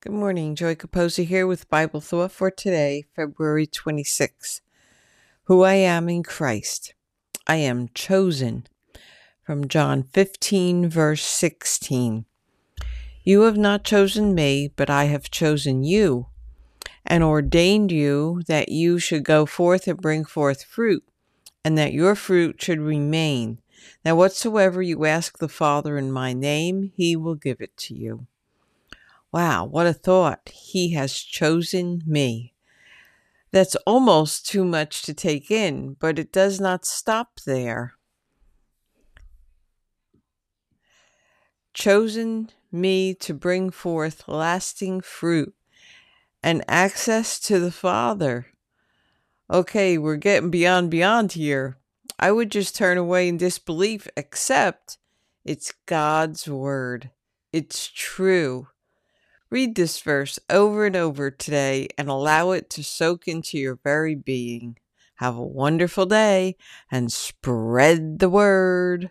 Good morning. Joy Capozzi here with Bible Thought for today, February 26. Who I am in Christ. I am chosen. From John 15, verse 16. You have not chosen me, but I have chosen you, and ordained you that you should go forth and bring forth fruit, and that your fruit should remain. Now, whatsoever you ask the Father in my name, he will give it to you. Wow, what a thought. He has chosen me. That's almost too much to take in, but it does not stop there. Chosen me to bring forth lasting fruit and access to the Father. Okay, we're getting beyond beyond here. I would just turn away in disbelief, except it's God's word. It's true. Read this verse over and over today and allow it to soak into your very being. Have a wonderful day and spread the word.